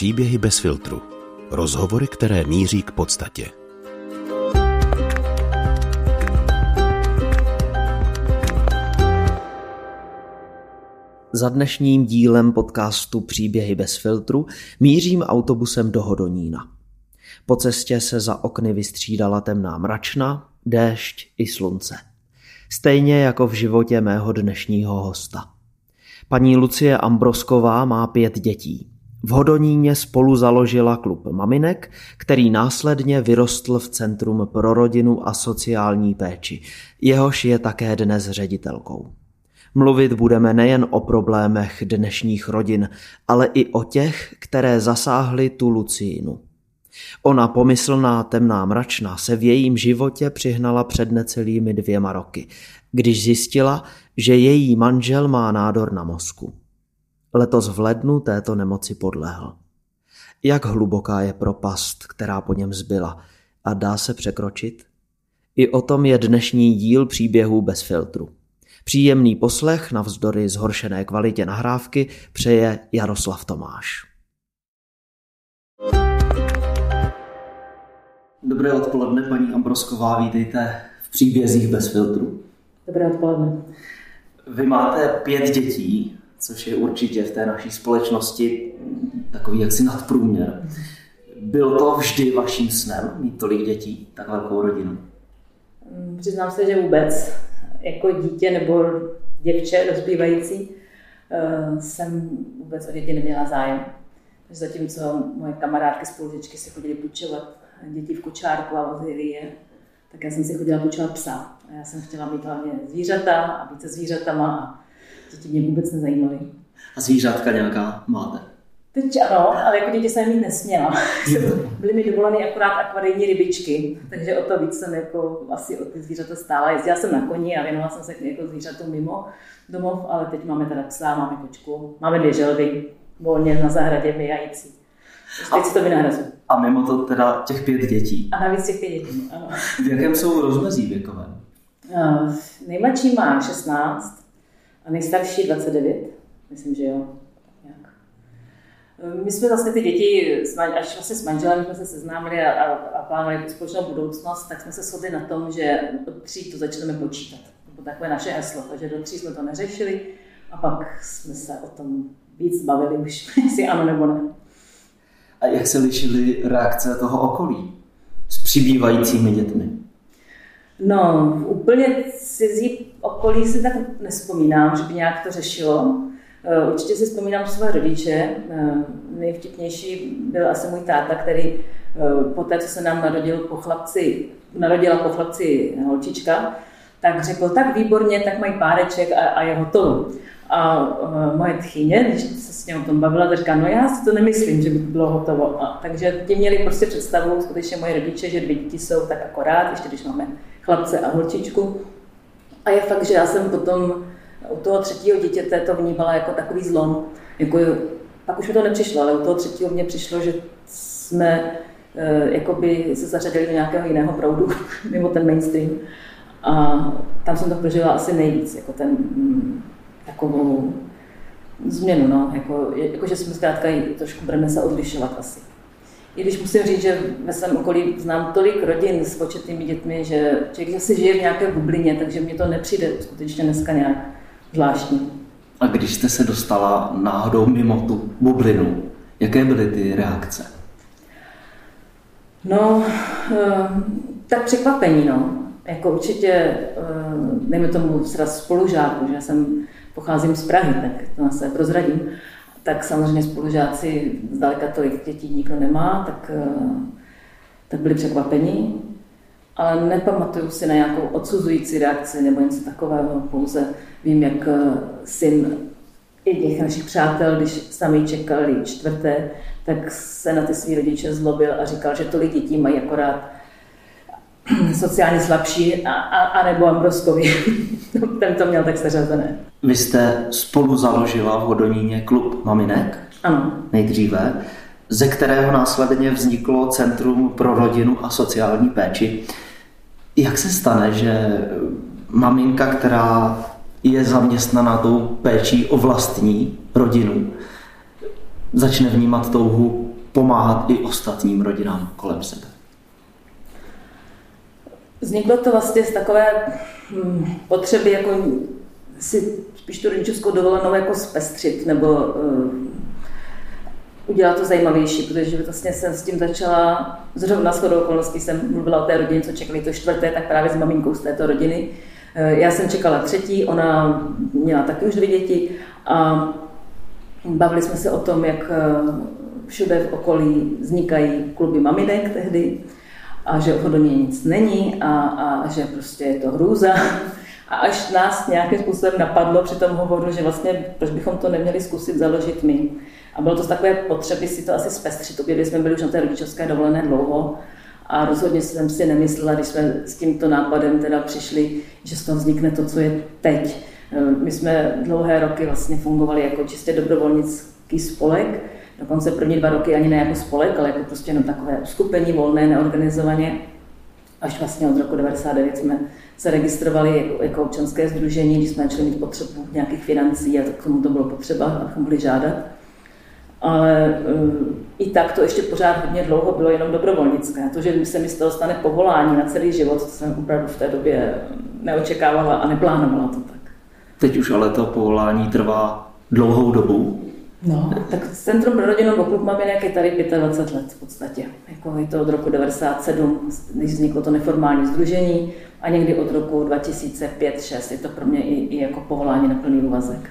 Příběhy bez filtru. Rozhovory, které míří k podstatě. Za dnešním dílem podcastu Příběhy bez filtru mířím autobusem do Hodonína. Po cestě se za okny vystřídala temná mračna, déšť i slunce. Stejně jako v životě mého dnešního hosta. Paní Lucie Ambrosková má pět dětí. V Hodoníně spolu založila klub maminek, který následně vyrostl v Centrum pro rodinu a sociální péči. Jehož je také dnes ředitelkou. Mluvit budeme nejen o problémech dnešních rodin, ale i o těch, které zasáhly tu Lucínu. Ona pomyslná temná mračna se v jejím životě přihnala před necelými dvěma roky, když zjistila, že její manžel má nádor na mozku. Letos v lednu této nemoci podlehl. Jak hluboká je propast, která po něm zbyla a dá se překročit? I o tom je dnešní díl příběhů bez filtru. Příjemný poslech navzdory zhoršené kvalitě nahrávky přeje Jaroslav Tomáš. Dobré odpoledne, paní Ambrosková, vítejte v příbězích bez filtru. Dobré odpoledne. Vy máte pět dětí, což je určitě v té naší společnosti takový jaksi nadprůměr. Byl to vždy vaším snem mít tolik dětí, tak velkou rodinu? Přiznám se, že vůbec. Jako dítě nebo děvče rozbývající eh, jsem vůbec o děti neměla zájem. Zatímco moje kamarádky spolužečky si chodili půjčovat děti v kočárku a vozili je, tak já jsem si chodila půjčovat psa. A já jsem chtěla mít hlavně zvířata a více zvířatama a děti mě vůbec nezajímaly. A zvířátka nějaká máte? Teď ano, ale jako děti jsem mít nesměla. Byly mi dovoleny akorát akvarijní rybičky, takže o to víc jsem jako asi o ty zvířata stála. Jezdila jsem na koni a věnovala jsem se jako zvířatům mimo domov, ale teď máme teda psa, máme kočku, máme dvě želvy, volně na zahradě vyjající. Teď si to vynahrazuju. A mimo to teda těch pět dětí. A navíc těch pět dětí, ano. V jakém jsou rozmezí věkové? Uh, nejmladší má 16 a nejstarší 29, myslím, že jo. Nějak. My jsme vlastně ty děti, až vlastně s manželem jsme se seznámili a, a, a plánovali společnou budoucnost, tak jsme se shodli na tom, že od tří to začneme počítat. To bylo takové naše heslo, takže do tří jsme to neřešili a pak jsme se o tom víc bavili už, jestli ano nebo ne. A jak se lišily reakce toho okolí s přibývajícími dětmi? No, úplně cizí okolí si tak nespomínám, že by nějak to řešilo. Eh, určitě si vzpomínám své rodiče. Eh, nejvtipnější byl asi můj táta, který eh, po té, co se nám narodil po chlapci, narodila po chlapci holčička, tak řekl, tak výborně, tak mají páreček a, a je hotovo. A moje tchyně, když se s ním o tom bavila, tak říká, no já si to nemyslím, že by to bylo hotovo. A, takže ti měli prostě představu, skutečně moje rodiče, že dvě děti jsou tak akorát, ještě když máme chlapce a holčičku. A je fakt, že já jsem potom u toho třetího dítěte to vnímala jako takový zlom. Jako, pak už mi to nepřišlo, ale u toho třetího mě přišlo, že jsme e, jakoby se zařadili do nějakého jiného proudu, mimo ten mainstream. A tam jsem to prožila asi nejvíc, jako ten, mm, takovou změnu, no, jako, jako že jsme zkrátka trošku budeme se odlišovat asi. I když musím říct, že ve svém okolí znám tolik rodin s početnými dětmi, že člověk zase žije v nějaké bublině, takže mně to nepřijde skutečně dneska nějak zvláštní. A když jste se dostala náhodou mimo tu bublinu, jaké byly ty reakce? No, ehm, tak překvapení, no. Jako určitě, ehm, dejme tomu sraz spolužáků, že já jsem pocházím z Prahy, tak to se prozradím tak samozřejmě spolužáci zdaleka tolik dětí nikdo nemá, tak, eh, tak byli překvapení. Ale nepamatuju si na nějakou odsuzující reakci nebo něco takového, pouze vím, jak eh, syn i těch našich přátel, když sami čekali čtvrté, tak se na ty svý rodiče zlobil a říkal, že tolik dětí mají akorát sociálně slabší a, a, Ambroskovi. Ten to měl tak seřazené. Vy jste spolu založila v Hodoníně klub maminek? Ano. Nejdříve, ze kterého následně vzniklo Centrum pro rodinu a sociální péči. Jak se stane, že maminka, která je zaměstnaná tou péčí o vlastní rodinu, začne vnímat touhu pomáhat i ostatním rodinám kolem sebe. Vzniklo to vlastně z takové hm, potřeby jako si spíš tu rodičovskou dovolenou jako zpestřit nebo uh, udělat to zajímavější, protože vlastně jsem s tím začala, zrovna shodou okolností jsem mluvila o té rodině, co čekali to čtvrté, tak právě s maminkou z této rodiny. Uh, já jsem čekala třetí, ona měla taky už dvě děti a bavili jsme se o tom, jak uh, všude v okolí vznikají kluby maminek tehdy a že o něj nic není a, a že prostě je to hrůza. A až nás nějakým způsobem napadlo při tom hovoru, že vlastně proč bychom to neměli zkusit založit my. A bylo to z takové potřeby si to asi zpestřit. Obě jsme byli už na té rodičovské dovolené dlouho a rozhodně jsem si nemyslela, když jsme s tímto nápadem teda přišli, že z toho vznikne to, co je teď. My jsme dlouhé roky vlastně fungovali jako čistě dobrovolnický spolek, dokonce první dva roky ani ne jako spolek, ale jako prostě jenom takové uskupení volné, neorganizovaně. Až vlastně od roku 99 jsme se registrovali jako, jako občanské združení, když jsme začali mít potřebu nějakých financí a k tomu to bylo potřeba, abychom mohli žádat. Ale um, i tak to ještě pořád hodně dlouho bylo jenom dobrovolnické. To, že se mi z toho stane povolání na celý život, to jsem opravdu v té době neočekávala a neplánovala to tak. Teď už ale to povolání trvá dlouhou dobu. No, tak Centrum pro rodinu klub maminek je tady 25 let v podstatě. Jako je to od roku 97, když vzniklo to neformální združení a někdy od roku 2005-2006 je to pro mě i, i jako povolání na plný úvazek.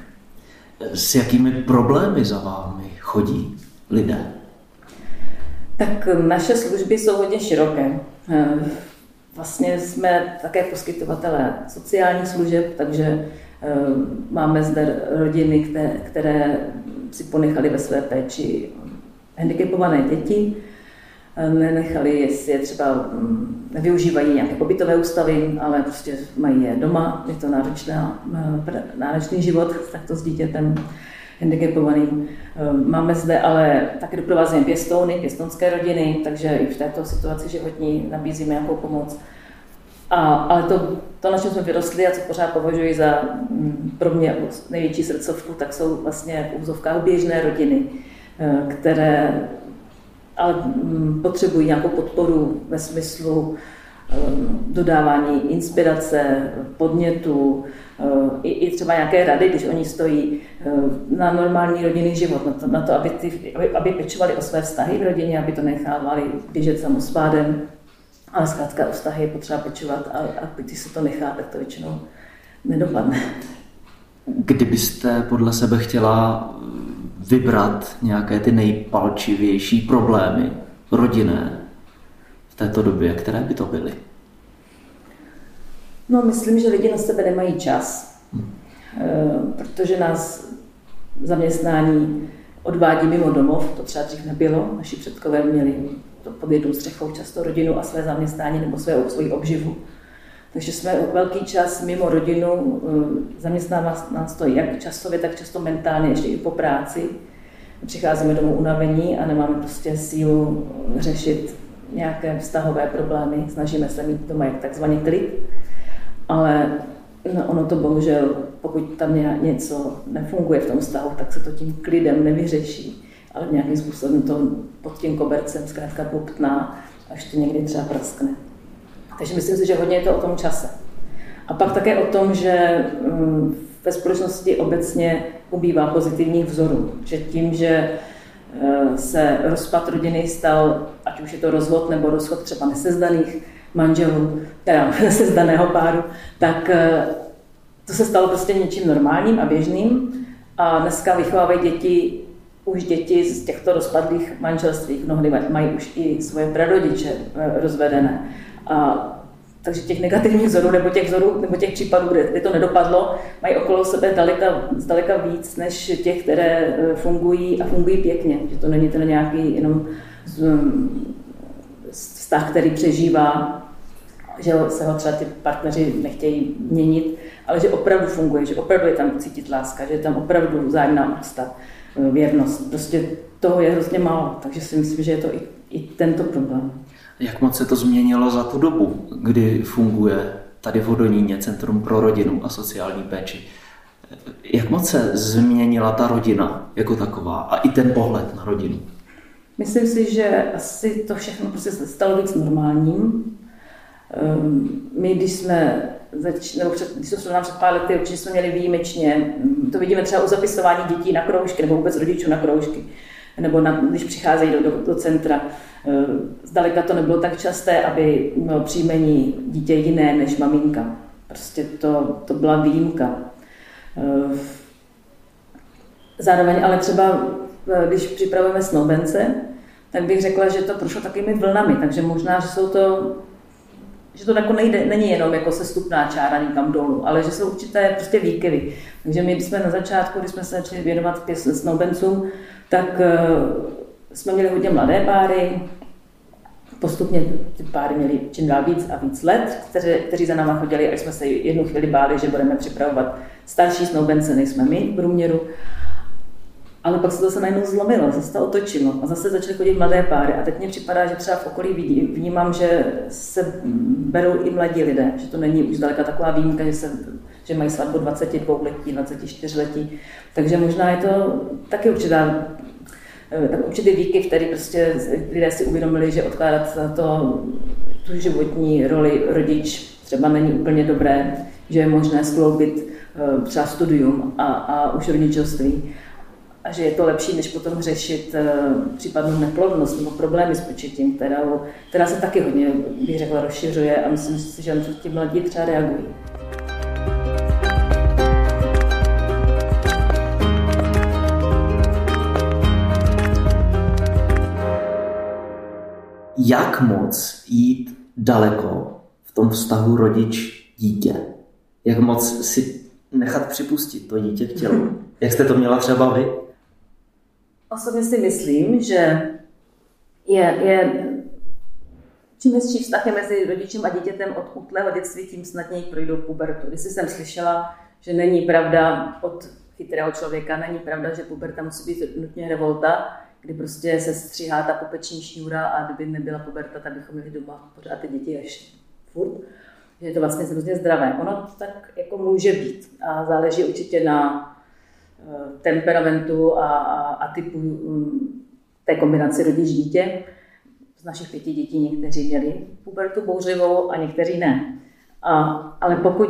S jakými problémy za vámi chodí lidé? Tak naše služby jsou hodně široké. Vlastně jsme také poskytovatelé sociálních služeb, takže máme zde rodiny, které, které si ponechali ve své péči handicapované děti, nenechali, jestli je třeba mm, nevyužívají nějaké pobytové ústavy, ale prostě mají je doma, je to náročná, eh, náročný život takto s dítětem handicapovaným. Eh, máme zde ale také doprovázení pěstouny, pěstonské rodiny, takže i v této situaci životní nabízíme nějakou pomoc. A, ale to, to, na čem jsme vyrostli a co pořád považuji za mm, pro mě největší srdcovku, tak jsou vlastně v úzovkách běžné rodiny, eh, které ale mm, potřebují nějakou podporu ve smyslu eh, dodávání inspirace, podnětu, eh, i, i třeba nějaké rady, když oni stojí na normální rodinný život, na to, na to aby, ty, aby, aby pečovali o své vztahy v rodině, aby to nechávali běžet samospádem, ale zkrátka o vztahy je potřeba pečovat a, a když se to nechá, tak to většinou nedopadne. Kdybyste podle sebe chtěla vybrat nějaké ty nejpalčivější problémy rodinné v této době, které by to byly? No, myslím, že lidi na sebe nemají čas, hmm. protože nás zaměstnání odvádí mimo domov, to třeba dřív nebylo, naši předkové měli pod jednou střechou často rodinu a své zaměstnání nebo své, svoji obživu. Takže jsme velký čas mimo rodinu, eh, zaměstnává nás to jak časově, tak často mentálně, ještě i po práci. Přicházíme domů unavení a nemáme prostě sílu řešit nějaké vztahové problémy. Snažíme se mít doma jak takzvaný klid, ale no, ono to bohužel, pokud tam něco nefunguje v tom vztahu, tak se to tím klidem nevyřeší ale nějakým způsobem to pod tím kobercem zkrátka poptná, až to někdy třeba praskne. Takže myslím si, že hodně je to o tom čase. A pak také o tom, že mm, ve společnosti obecně ubývá pozitivních vzorů. Že tím, že e, se rozpad rodiny stal, ať už je to rozvod nebo rozchod třeba nesezdaných manželů, teda nesezdaného páru, tak e, to se stalo prostě něčím normálním a běžným. A dneska vychovávají děti už děti z těchto rozpadlých manželství mnohdy mají už i svoje prarodiče eh, rozvedené. A takže těch negativních vzorů nebo těch vzorů nebo těch případů, kde to nedopadlo, mají okolo sebe daleka, zdaleka víc než těch, které eh, fungují a fungují pěkně. Že to není ten nějaký jenom vztah, který přežívá, že se ho třeba ty partneři nechtějí měnit, ale že opravdu funguje, že opravdu je tam cítit láska, že je tam opravdu vzájemná úcta. Eh, věrnost. Prostě toho je hrozně málo, takže si myslím, že je to i, i tento problém. Jak moc se to změnilo za tu dobu, kdy funguje tady v Hodoníně Centrum pro rodinu a sociální péči? Jak moc se změnila ta rodina jako taková a i ten pohled na rodinu? Myslím si, že asi to všechno prostě stalo víc normálním. Ehm, my, když jsme zač, nebo před, když to nám před pár lety, určitě jsme měli výjimečně, to vidíme třeba u zapisování dětí na kroužky, nebo vůbec rodičů na kroužky, nebo na, když přicházejí do, do, do centra. Ehm, zdaleka to nebylo tak časté, aby mělo příjmení dítě jiné než maminka. Prostě to, to byla výjimka. Ehm, zároveň ale třeba, když připravujeme snoubence, tak bych řekla, že to prošlo takovými vlnami, takže možná, že jsou to že to jako nejde, není jenom jako sestupná čára někam dolů, ale že jsou určité prostě výkyvy. Takže my jsme na začátku, když jsme se začali věnovat snoubencům, tak uh, jsme měli hodně mladé páry, postupně ty páry měly čím dál víc a víc let, kteři, kteří za náma chodili, až jsme se jednu chvíli báli, že budeme připravovat starší snoubence, než jsme my v průměru. Ale pak se to zase najednou zlomilo, zase to otočilo a zase začaly chodit mladé páry. A teď mně připadá, že třeba v okolí vnímám, že se berou i mladí lidé, že to není už zdaleka taková výjimka, že, se, že mají svatbu 22 letí, 24 letí. Takže možná je to taky určitá eh, tak určitý výkyv, který prostě lidé si uvědomili, že odkládat to, tu životní roli rodič třeba není úplně dobré, že je možné skloubit eh, třeba studium a, a už rodičovství a že je to lepší, než potom řešit uh, případnou neplodnost nebo problémy s početím, která, která se taky hodně, bych řekla, rozšiřuje a myslím si, že na to ti mladí třeba reagují. Jak moc jít daleko v tom vztahu rodič-dítě? Jak moc si nechat připustit to dítě v tělu? Jak jste to měla třeba vy? Osobně si myslím, že je, je čím hezčí vztah je mezi rodičem a dítětem od útlého dětství, tím snadněji projdou pubertu. Když jsem slyšela, že není pravda od chytrého člověka, není pravda, že puberta musí být nutně revolta, kdy prostě se stříhá ta pupeční šňůra a kdyby nebyla puberta, tak bychom měli doma pořád ty děti až furt. Že je to vlastně hrozně zdravé. Ono tak jako může být a záleží určitě na temperamentu a, a, a typu mm, té kombinaci rodič-dítě. Z našich pěti dětí někteří měli pubertu bouřivou a někteří ne. A, ale pokud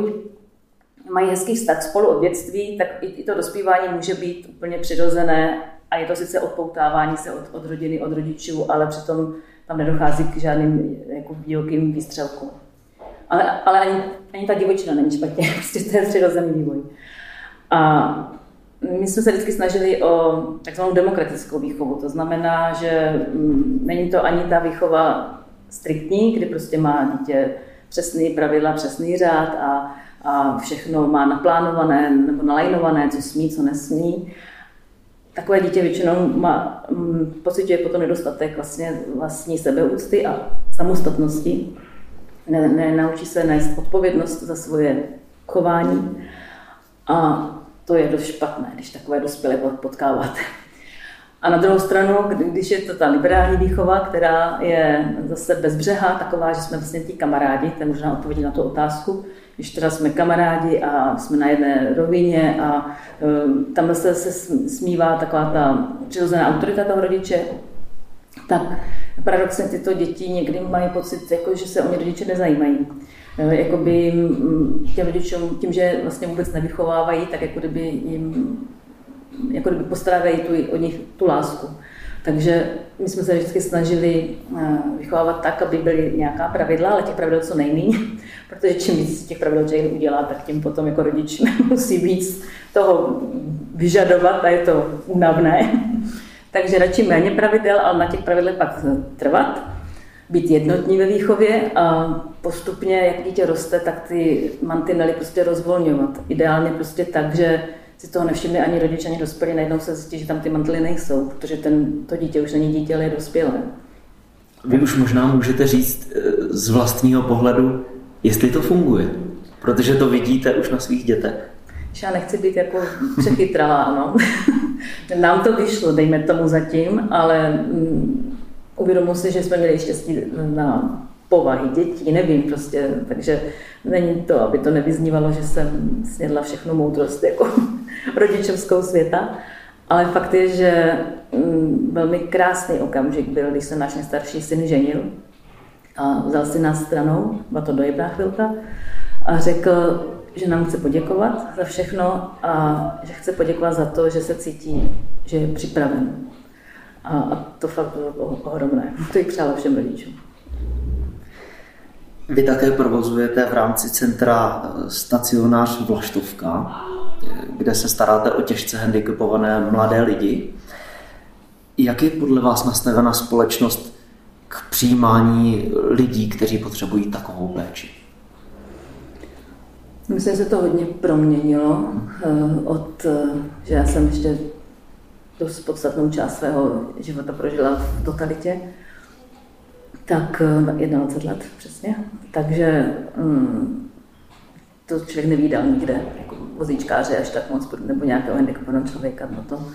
mají hezký vztah spolu od dětství, tak i, i to dospívání může být úplně přirozené a je to sice odpoutávání se od, od rodiny, od rodičů, ale přitom tam nedochází k žádným jako divokým výstřelkům. Ale, ale ani, ani ta divočina není špatně, prostě to je přirozený vývoj. A my jsme se vždycky snažili o takzvanou demokratickou výchovu. To znamená, že mm, není to ani ta výchova striktní, kdy prostě má dítě přesný pravidla, přesný řád a, a všechno má naplánované nebo nalajnované, co smí, co nesmí. Takové dítě většinou má, mm, pocituje potom nedostatek vlastně vlastní sebeúcty a samostatnosti. Ne, ne, naučí se nést odpovědnost za svoje chování. A to je dost špatné, když takové dospělé potkáváte. A na druhou stranu, když je to ta liberální výchova, která je zase bezbřehá, taková, že jsme vlastně ti kamarádi, to je možná odpověď na tu otázku, když teda jsme kamarádi a jsme na jedné rovině a um, tam se, se smívá taková ta přirozená autorita toho rodiče, tak paradoxně tyto děti někdy mají pocit, jako, že se o ně rodiče nezajímají. Eh, jakoby mm, těm rodičům, tím, že vlastně vůbec nevychovávají, tak jako kdyby jim jako kdyby postrádají tu, od nich tu lásku. Takže my jsme se vždycky snažili eh, vychovávat tak, aby byly nějaká pravidla, ale těch pravidel co nejméně, protože čím víc těch pravidel člověk udělá, tak tím potom jako rodič musí víc toho vyžadovat a je to únavné. Takže radši méně pravidel, ale na těch pravidlech pak trvat být jednotní ve výchově a postupně, jak dítě roste, tak ty mantinely prostě rozvolňovat. Ideálně prostě tak, že si toho nevšimne ani rodič, ani dospělý, najednou se zjistí, že tam ty mantily nejsou, protože ten, to dítě už není dítě, ale je dospělé. Vy už možná můžete říct eh, z vlastního pohledu, jestli to funguje, protože to vidíte už na svých dětech. Já nechci být jako přechytralá, no. Nám to vyšlo, dejme tomu zatím, ale mm, uvědomuji si, že jsme měli štěstí na povahy dětí, nevím prostě, takže není to, aby to nevyznívalo, že jsem snědla všechno moudrost jako rodičovskou světa, ale fakt je, že mm, velmi krásný okamžik byl, když se náš nejstarší syn ženil a vzal si nás stranou, byla to dojebná chvilka, a řekl, že nám chce poděkovat za všechno a že chce poděkovat za to, že se cítí, že je připraven. A, to fakt bylo ohromné. To jí přálo všem rodičům. Vy také provozujete v rámci centra eh, stacionář Vlaštovka, kde se staráte o těžce handicapované mladé lidi. Jak je podle vás nastavena společnost k přijímání lidí, kteří potřebují takovou péči? Myslím, že se to hodně proměnilo eh, od, eh, že já jsem ještě dost podstatnou část svého života prožila v totalitě, tak 21 eh, let přesně. Takže um, to člověk nevídal nikde, jako vozíčkáře až tak moc, nebo nějakého handicapovaného člověka, no to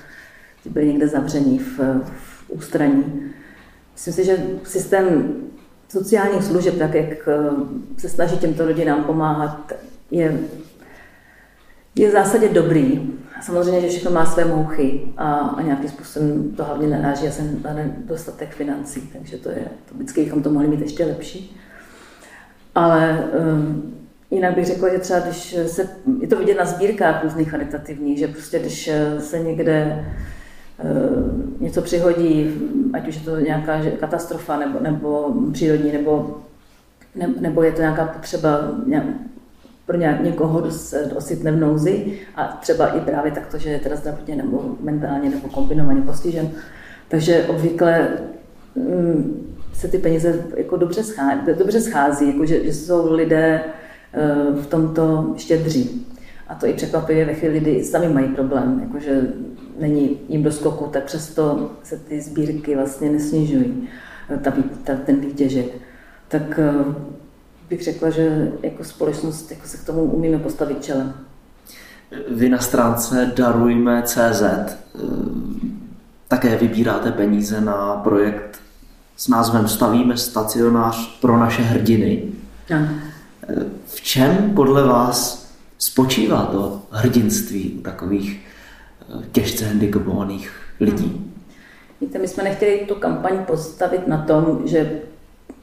byli někde zavření v, v ústraní. Myslím si, že systém sociálních služeb, tak jak se snaží těmto rodinám pomáhat, je, je v zásadě dobrý. Samozřejmě, že všechno má své mouchy a, a nějakým způsobem to hlavně naráží asi na nedostatek financí, takže to je, to vždycky bychom to mohli mít ještě lepší. Ale um, jinak bych řekla, že třeba když se, je to vidět na sbírkách různých charitativních, že prostě když se někde uh, něco přihodí, ať už je to nějaká katastrofa nebo, nebo přírodní, nebo, ne, nebo je to nějaká potřeba pro někoho, kdo se ocitne v nouzi a třeba i právě takto, že je teda zdravotně nebo mentálně nebo kombinovaně postižen. Takže obvykle mm, se ty peníze jako dobře, schází, dobře schází, jako že, že jsou lidé uh, v tomto štědří. A to i překvapivě ve chvíli, kdy sami mají problém, jakože není jim do skoku, tak přesto se ty sbírky vlastně nesnižují, ta, ta, ten výtěžek. Tak uh, bych řekla, že jako společnost jako se k tomu umíme postavit čelem. Vy na stránce darujme.cz eh, také vybíráte peníze na projekt s názvem Stavíme stacionář pro naše hrdiny. Ano. Eh, v čem podle vás spočívá to hrdinství u takových eh, těžce handicapovaných lidí? Víte, my jsme nechtěli tu kampaň postavit na tom, že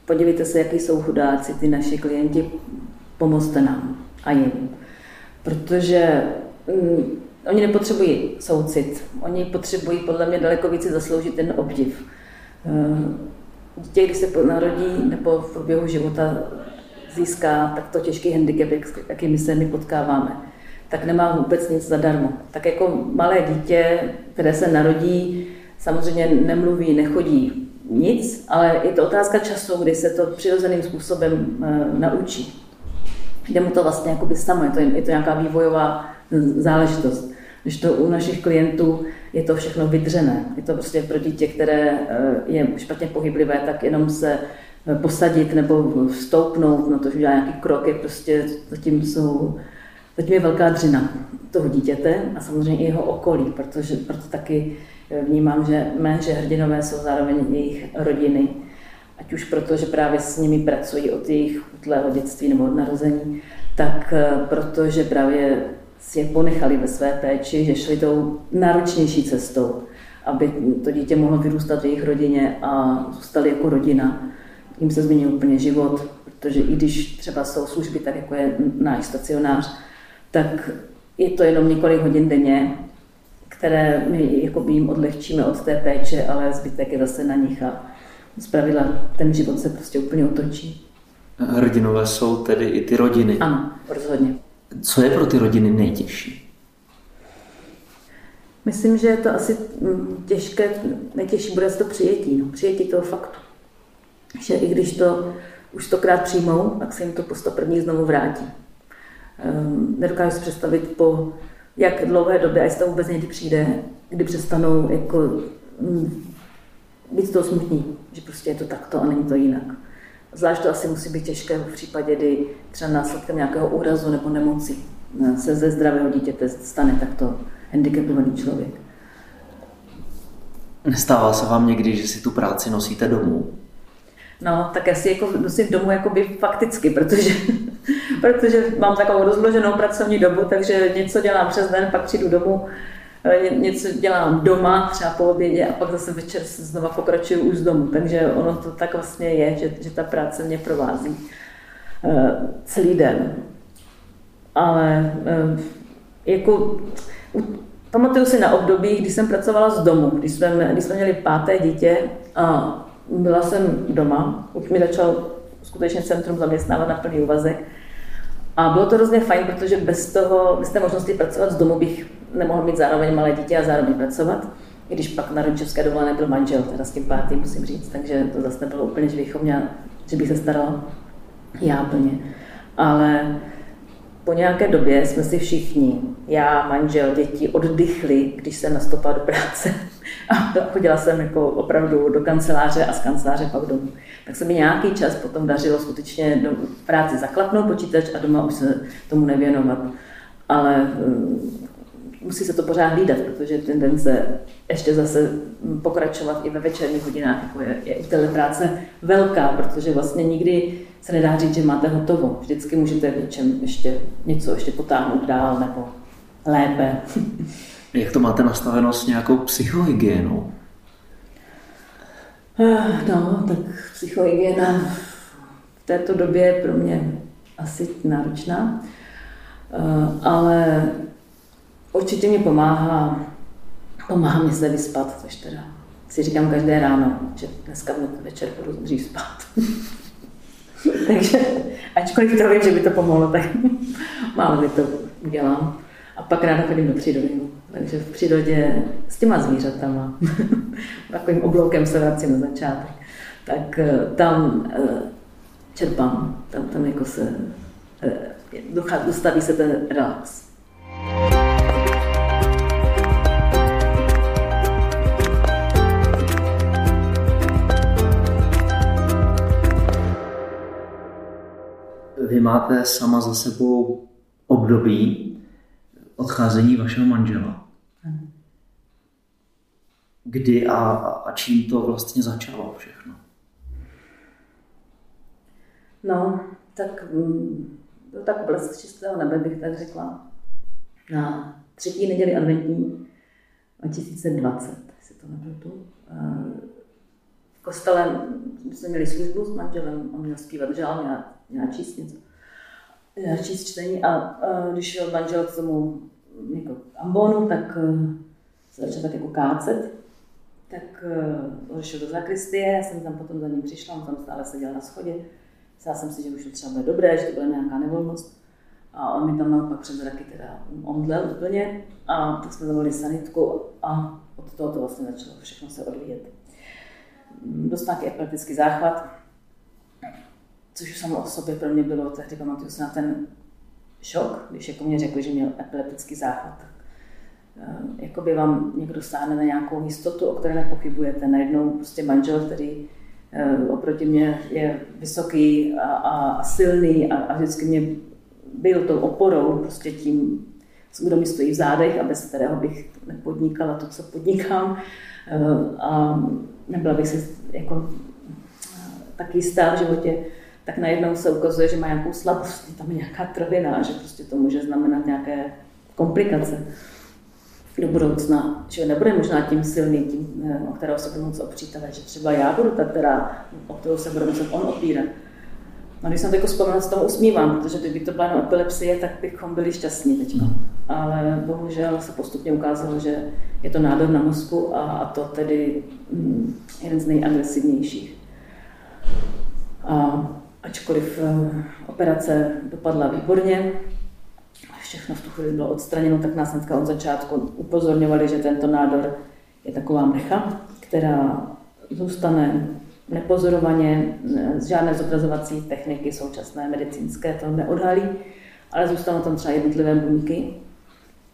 podívejte se, jaký jsou chudáci ty naši klienti, pomozte nám a jim. Protože mm, oni nepotřebují soucit, oni potřebují podle mě daleko více zasloužit ten obdiv. Eh, dítě, když se narodí nebo v průběhu života získá takto těžký handicap, jaký my se my potkáváme, tak nemá vůbec nic zadarmo. Tak jako malé dítě, které se narodí, samozřejmě nemluví, nechodí, nic, ale je to otázka času, kdy se to přirozeným způsobem uh, naučí. Jde mu to vlastně jakoby samo, je to, je to nějaká vývojová záležitost. Když to u našich klientů je to všechno vydřené. Je to prostě pro dítě, které uh, je špatně pohyblivé, tak jenom se posadit nebo vstoupnout na to, že udělá nějaký krok, je prostě zatím jsou Zatím je velká dřina toho dítěte a samozřejmě i jeho okolí, protože proto taky vnímám, že mé, že hrdinové jsou zároveň jejich rodiny, ať už proto, že právě s nimi pracují od jejich útlého dětství nebo od narození, tak eh, protože právě si je ponechali ve své péči, že šli tou náročnější cestou, aby to dítě mohlo vyrůstat v jejich rodině a zůstali jako rodina. Jím se změnil úplně život, protože i když třeba jsou služby, tak jako je náš stacionář, tak je to jenom několik hodin denně které my jako jim odlehčíme od té péče, ale zbytek je zase na nich a zpravidla ten život se prostě úplně otočí. Hrdinové jsou tedy i ty rodiny. Ano, rozhodně. Co je pro ty rodiny nejtěžší? Myslím, že je to asi mm, těžké, nejtěžší bude to přijetí, no, přijetí toho faktu. Že i když to už stokrát přijmou, tak se jim to po první znovu vrátí. Um, nedokážu si představit po jak dlouhé době, a jestli to vůbec někdy přijde, kdy přestanou jako mm, být to smutní, že prostě je to takto a není to jinak. Zvlášť to asi musí být těžké v případě, kdy třeba následkem nějakého úrazu nebo nemoci se ze zdravého dítěte stane takto handicapovaný člověk. Nestává se vám někdy, že si tu práci nosíte domů? No, tak asi jako nosím domů jakoby fakticky, protože, protože mám takovou rozloženou pracovní dobu, takže něco dělám přes den, pak přijdu domů, eh, něco dělám doma, třeba po obědě a pak zase večer se znova pokračuju už z domu. Takže ono to tak vlastně je, že, že ta práce mě provází uh, celý den. Ale uh, jako Pamatuju si na období, kdy jsem pracovala z domu, když jsme, když jsme měli páté dítě a byla jsem doma, už mi začal skutečně centrum zaměstnávat na plný úvazek. A bylo to hrozně fajn, protože bez toho, bez té možnosti pracovat z domu bych nemohla mít zároveň malé dítě a zároveň pracovat. I když pak na rodičovské dovolené byl manžel, teda s tím pátým musím říct, takže to zase nebylo úplně, že, bychom měla, že bych se starala já plně. Ale po nějaké době jsme si všichni, já, manžel, děti, oddychli, když jsem nastoupila do práce. A chodila jsem jako opravdu do kanceláře a z kanceláře pak domů. Tak se mi nějaký čas potom dařilo skutečně do práci zaklapnout počítač a doma už se tomu nevěnovat. Ale eh, musí se to pořád hlídat, protože tendence ještě zase pokračovat i ve večerních hodinách jako je, je u práce velká, protože vlastně nikdy se nedá říct, že máte hotovo. Vždycky můžete v něčem ještě něco ještě potáhnout dál nebo lépe. Jak to máte nastaveno s nějakou psychohygienou? Eh, no, tak psychohygiena v této době je pro mě asi náročná, eh, ale určitě mi pomáhá, pomáhá mi se vyspat, což teda si říkám každé ráno, že dneska večer budu dřív spát. Takže ačkoliv to vím, že by to pomohlo, tak málo mi to udělám. A pak ráda chodím do přírody. Takže v přírodě s těma zvířatama, takovým obloukem se vracím na začátek, tak eh, tam eh, čerpám, tam, tam jako se eh, dostaví se ten relax. Máte sama za sebou období, odcházení vašeho manžela. Kdy a, a čím to vlastně začalo všechno? No, tak mm, byl tak blesk čistého nebe, bych tak řekla. Na třetí neděli adventní 2020, jestli to nebylo tu. V kostele jsme měli službu s manželem, on měl zpívat žál, měl, měl číst něco číst čtení a, a když šel manžel k tomu jako ambonu, tak uh, se začal tak jako kácet, tak uh, šel do zakristie, já jsem tam potom za ním přišla, on tam stále seděl na schodě. Myslela jsem si, že už to třeba bude dobré, že to bude nějaká nevolnost. A on mi tam naopak před zraky teda omdlel úplně a tak jsme zavolali sanitku a od toho to vlastně začalo všechno se odvíjet. Dostal nějaký epileptický záchvat, což samo o sobě pro mě bylo, tehdy pamatuju se na ten šok, když jako mě řekli, že měl epileptický záchvat. Eh, jako by vám někdo stáhne na nějakou jistotu, o které nepochybujete. Najednou prostě manžel, který eh, oproti mě je vysoký a, a, a silný a, a vždycky mě byl tou oporou, prostě tím, kdo mi stojí v zádech a bez kterého bych nepodnikala to, co podnikám. Eh, a nebyla bych si jako tak jistá v životě, tak najednou se ukazuje, že má nějakou slabost, tam je nějaká trhlina a že prostě to může znamenat nějaké komplikace do budoucna, že nebude možná tím silným, tím, eh, o kterého se budu moc opřít, ale že třeba já budu ta, která, o kterou se bude muset on opírat. No, když jsem to jako vzpomněla, s tomu usmívám, protože kdyby to byla jenom epilepsie, tak bychom byli šťastní teď. Ale bohužel se postupně ukázalo, že je to nádor na mozku a, a to tedy mm, jeden z nejagresivnějších. A ačkoliv eh, operace dopadla výborně, všechno v tu chvíli bylo odstraněno, tak nás hnedka od začátku upozorňovali, že tento nádor je taková mrcha, která zůstane nepozorovaně, žádné zobrazovací techniky současné medicínské to neodhalí, ale zůstanou tam třeba jednotlivé buňky.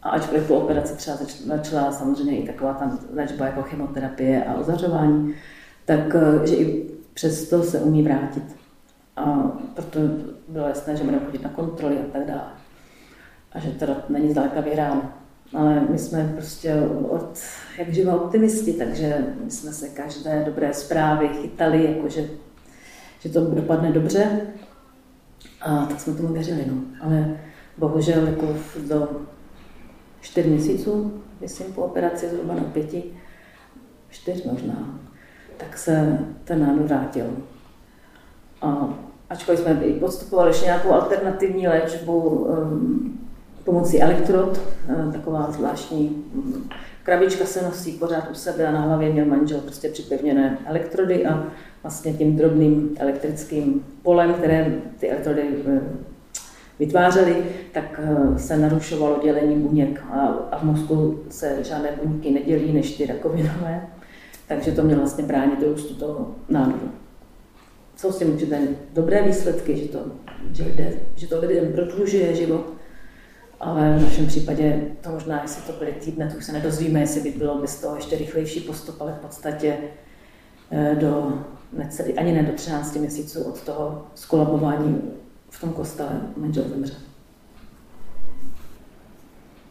A ačkoliv po operaci třeba začala samozřejmě i taková tam léčba jako chemoterapie a ozařování, tak eh, že i přesto se umí vrátit. A proto bylo jasné, že budeme chodit na kontroly a tak dále. A že to není zdaleka vyhráno. Ale my jsme prostě od, jak živa optimisti, takže my jsme se každé dobré zprávy chytali, jakože že to dopadne dobře. A tak jsme tomu věřili, no. Ale bohužel jako do čtyř měsíců, myslím po operaci zhruba na pěti, čtyř možná, tak se ten nádor vrátil. A ačkoliv jsme podstupovali ještě nějakou alternativní léčbu um, pomocí elektrod, um, taková zvláštní um, krabička se nosí pořád u sebe a na hlavě měl manžel prostě připevněné elektrody a vlastně tím drobným elektrickým polem, které ty elektrody um, vytvářely, tak uh, se narušovalo dělení buněk a, a v mozku se žádné buňky nedělí než ty rakovinové, takže to mělo vlastně bránit růstu toho nádoru jsou s tím určité dobré výsledky, že to, že, jde, že to lidem prodlužuje život, ale v našem případě to možná, jestli to byly týdny, to už se nedozvíme, jestli by bylo bez toho ještě rychlejší postup, ale v podstatě eh, do necelý, ani ne do 13 měsíců od toho skolabování v tom kostele manžel zemře.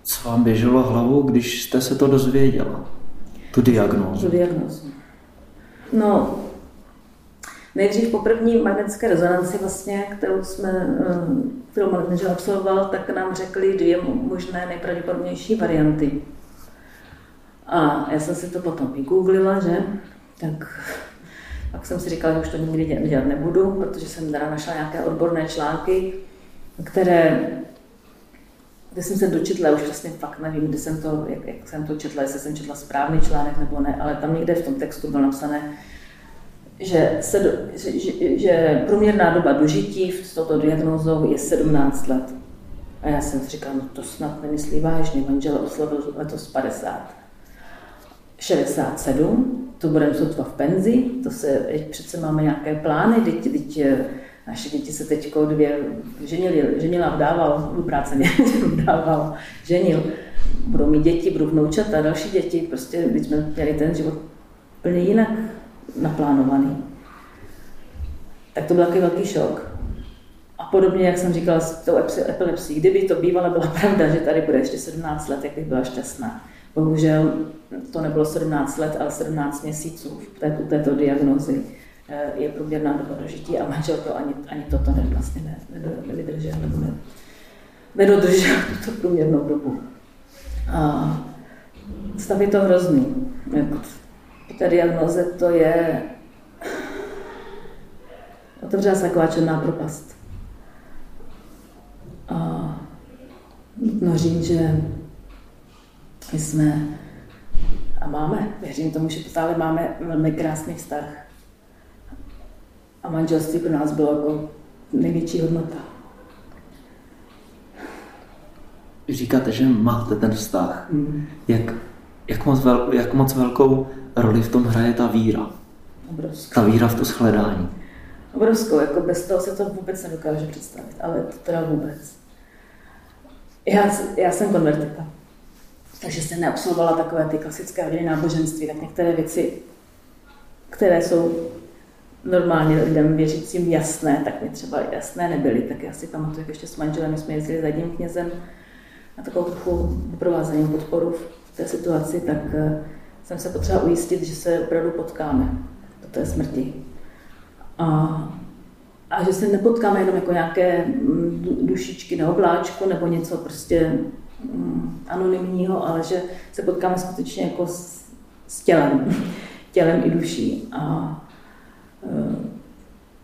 Co vám běželo hlavou, když jste se to dozvěděla? Tu diagnózu? Tu diagnózu. No, Nejdřív po první magnetické rezonanci, vlastně, kterou, jsme, eh, kterou manažer absolvoval, tak nám řekli dvě možné nejpravděpodobnější varianty. A já jsem si to potom vygooglila, že? Tak pak jsem si říkala, že už to nikdy dělat nebudu, protože jsem teda našla nějaké odborné články, které kde jsem se dočetla, už vlastně fakt nevím, kde jsem to, jak, jak jsem to četla, jestli jsem četla správný článek nebo ne, ale tam někde v tom textu bylo napsané, že, se že, že, průměrná doba dožití s touto diagnózou je 17 let. A já jsem si říkala, no to snad nemyslí vážně, manžel oslavil letos 50. 67, to budeme sotva v penzi, to se, přece máme nějaké plány, teď, teď eh, naše děti se teď dvě ženili, ženila, vdával, obráceně vdával, ženil, budou mít děti, budou vnoučat a další děti, prostě teď jsme měli ten život úplně jinak naplánovaný. Tak to byl takový velký šok. A podobně, jak jsem říkala s tou epilepsií, kdyby to bývala byla pravda, že tady bude ještě 17 let, jak bych byla šťastná. Bohužel to nebylo 17 let, ale 17 měsíců v této, této diagnozi eh, je průměrná doba dožití a manžel to ani, ani toto ne, vlastně ne, nevydržel nebo ne, nedodržel tuto průměrnou dobu. A stav je to hrozný. Té diagnoze to je otevřela se taková černá propast. A nutno říct, že my jsme a máme, věřím tomu, že stále máme velmi krásný vztah. A manželství pro nás bylo jako největší hodnota. Říkáte, že máte ten vztah. Mm. Jak, jak, moc vel, jak moc velkou roli v tom hraje ta víra. Obrovskou. Ta víra v to shledání. Obrovskou, jako bez toho se to vůbec nedokáže představit, ale to teda vůbec. Já, já jsem konvertita, takže jsem neabsolvovala takové ty klasické hodiny náboženství, tak některé věci, které jsou normálně lidem věřícím jasné, tak mi třeba jasné nebyly. Tak já si pamatuju, jak ještě s manželem jsme jezdili za jedním knězem na takovou trochu doprovázení podporu v té situaci, tak eh, jsem se potřeba ujistit, že se opravdu potkáme do té smrti. A, a že se nepotkáme jenom jako nějaké mm, dušičky na obláčku nebo něco prostě mm, anonymního, ale že se potkáme skutečně jako s, s tělem, tělem i duší. A e,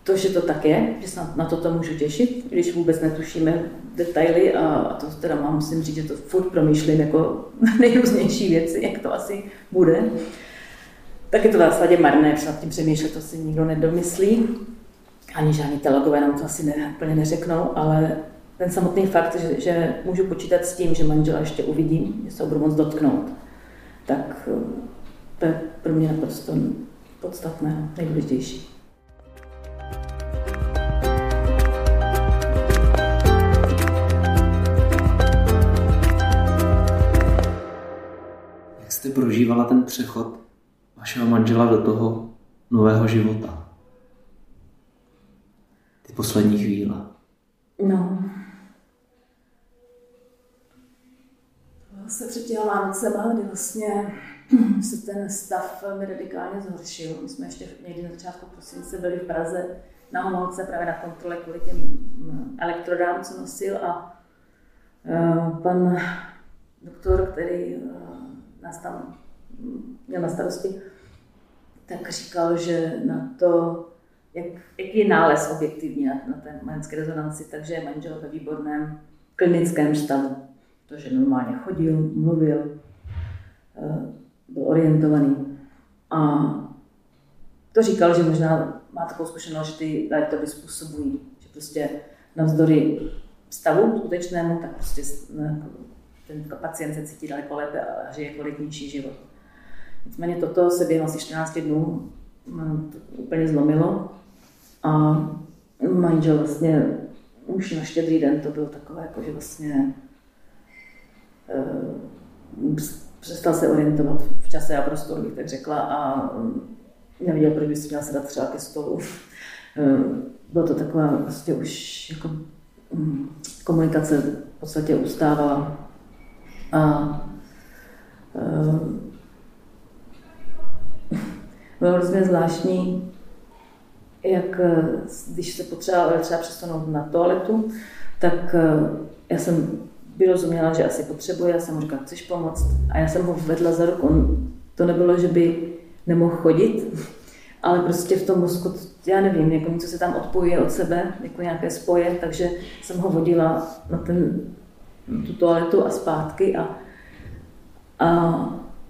to, že to tak je, že se na, na to můžu těšit, když vůbec netušíme detaily a, a to teda mám, musím říct, že to furt promýšlím jako nejrůznější věci, jak to asi bude. Tak je to v zásadě marné, protože nad tím přemýšlet, to si nikdo nedomyslí. Ani žádní teologové nám to asi ne, úplně neřeknou, ale ten samotný fakt, že, že můžu počítat s tím, že manžela ještě uvidím, že se ho budu moc dotknout, tak to je pro mě naprosto podstatné, nejdůležitější. Jste prožívala ten přechod vašeho manžela do toho nového života? Ty poslední chvíle. No. Se před těma Vánocema, kdy vlastně se ten stav velmi radikálně zhoršil. My jsme ještě někdy na začátku prosince byli v Praze na Homolce právě na kontrole kvůli těm mm, elektrodám, co nosil a uh, pan doktor, který uh, nás tam měl na starosti, tak říkal, že na to, jak, jaký je nález objektivní na, té magnetické rezonanci, takže je manžel ve výborném klinickém stavu. Protože normálně chodil, mluvil, eh, byl orientovaný. A to říkal, že možná má takovou zkušenost, že ty létoby způsobují, že prostě navzdory stavu skutečnému, tak prostě ten pacient se cítí daleko lépe a žije kvalitnější život. Nicméně toto se během asi 14 dnů mm, úplně zlomilo a manžel vlastně už na štědrý den to byl takové, jako že vlastně uh, přestal se orientovat v čase a prostoru, bych tak řekla, a neviděl, proč by si měl sedat třeba ke stolu. Uh, bylo to taková vlastně už jako um, komunikace v podstatě ustávala. A uh, bylo hrozně zvláštní, jak když se potřeba třeba přesunout na toaletu, tak já jsem vyrozuměla, že asi potřebuje, já jsem mu říkala, chceš pomoct? A já jsem ho vedla za ruku. On, to nebylo, že by nemohl chodit, ale prostě v tom mozku, já nevím, jako něco se tam odpojuje od sebe, jako nějaké spoje, takže jsem ho vodila na, ten, tu toaletu a zpátky a, a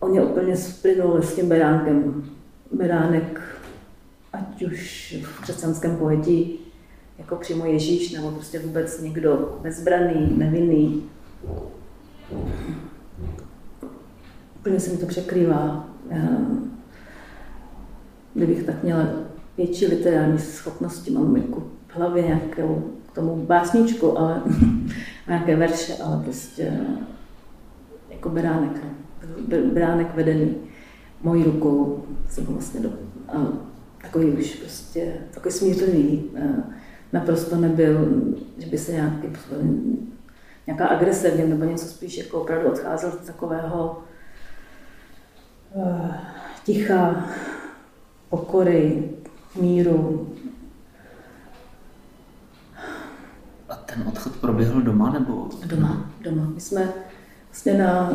on mě úplně splynul s tím beránkem. Beránek, ať už v křesťanském pojetí, jako přímo Ježíš, nebo prostě vůbec někdo bezbraný, nevinný, Úplně se mi to překrývá. Kdybych tak měla větší literární schopnosti, mám jako v hlavě nějakou k tomu básničku, ale nějaké verše, ale prostě jako beránek. Beránek vedený mojí rukou jsem vlastně do, takový už prostě, takový smířený, naprosto nebyl, že by se nějaký nějaká agrese v něm, nebo něco spíš jako opravdu odcházel z takového uh, ticha, pokory, míru. A ten odchod proběhl doma nebo? Doma, doma. My jsme vlastně na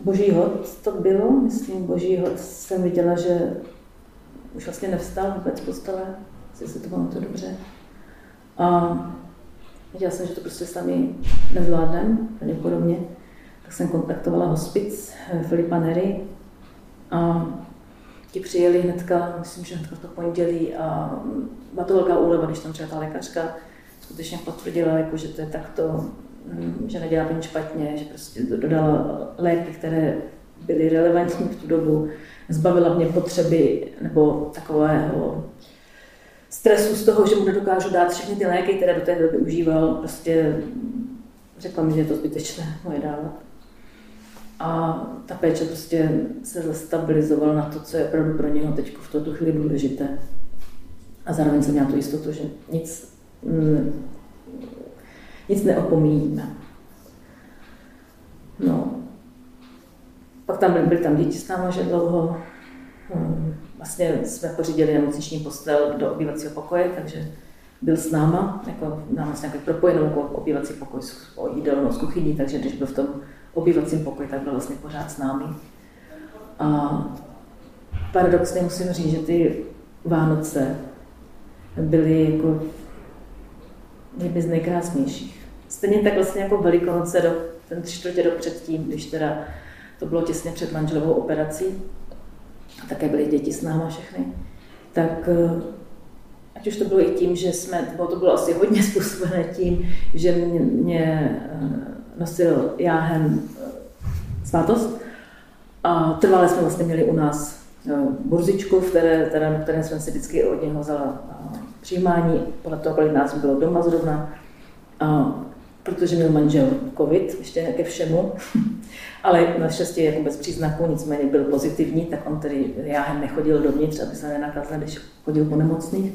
Boží hod to bylo, myslím, Boží hod jsem viděla, že už vlastně nevstal vůbec postele, jestli si to pamatuju dobře. A Viděla jsem, že to prostě sami nezvládnem, pravděpodobně. Tak jsem kontaktovala hospic eh, Filipa Nery a ti přijeli hnedka, myslím, že hnedka to pondělí a byla to velká úleva, když tam přijela ta lékařka, skutečně potvrdila, jako, že to je takto, mm, že nedělá nic špatně, že prostě dodala léky, které byly relevantní v tu dobu, zbavila mě potřeby nebo takového stresu z toho, že mu nedokážu dát všechny ty léky, které do té doby užíval, prostě řekla mi, že je to zbytečné moje dávat. A ta péče prostě se zastabilizovala na to, co je opravdu pro něho teď v tuto chvíli důležité. A zároveň jsem měla tu jistotu, že nic, mm, nic neopomíjíme. No. Pak tam byly, tam děti s náma, že dlouho. Hmm vlastně jsme pořídili nemocniční postel do obývacího pokoje, takže byl s náma, jako nám vlastně nějaký propojenou jako obývací pokoj s jídelnou s kuchyní, takže když byl v tom obývacím pokoji, tak byl vlastně pořád s námi. A paradoxně musím říct, že ty Vánoce byly jako jedny z nejkrásnějších. Stejně tak vlastně jako Velikonoce do, ten tři čtvrtě rok předtím, když teda to bylo těsně před manželovou operací, a také byly děti s náma všechny, tak eh, ať už to bylo i tím, že jsme, bo to bylo asi hodně způsobené tím, že mě, mě eh, nosil jáhen eh, svátost a trvalé jsme vlastně měli u nás burzičku, v které, teda, na které jsme si vždycky od něho vzala přijímání, toho, kolik nás bylo doma zrovna. A protože měl manžel covid, ještě ke všemu, ale naštěstí jako bez příznaků, nicméně byl pozitivní, tak on tedy jáhem nechodil dovnitř, aby se nenakazil, když chodil po nemocných,